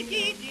की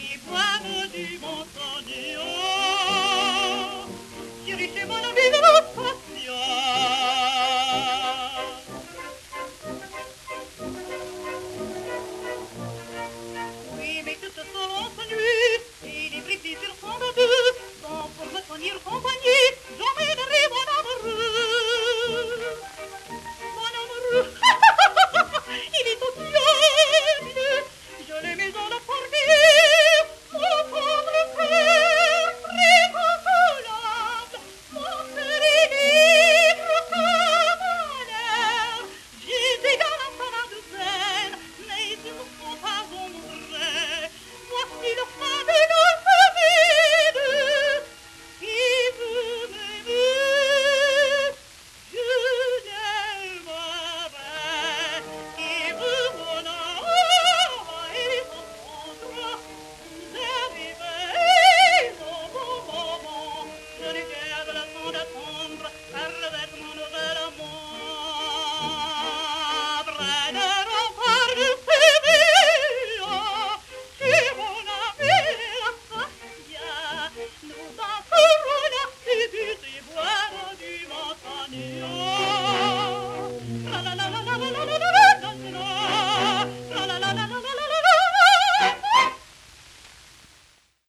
Nobody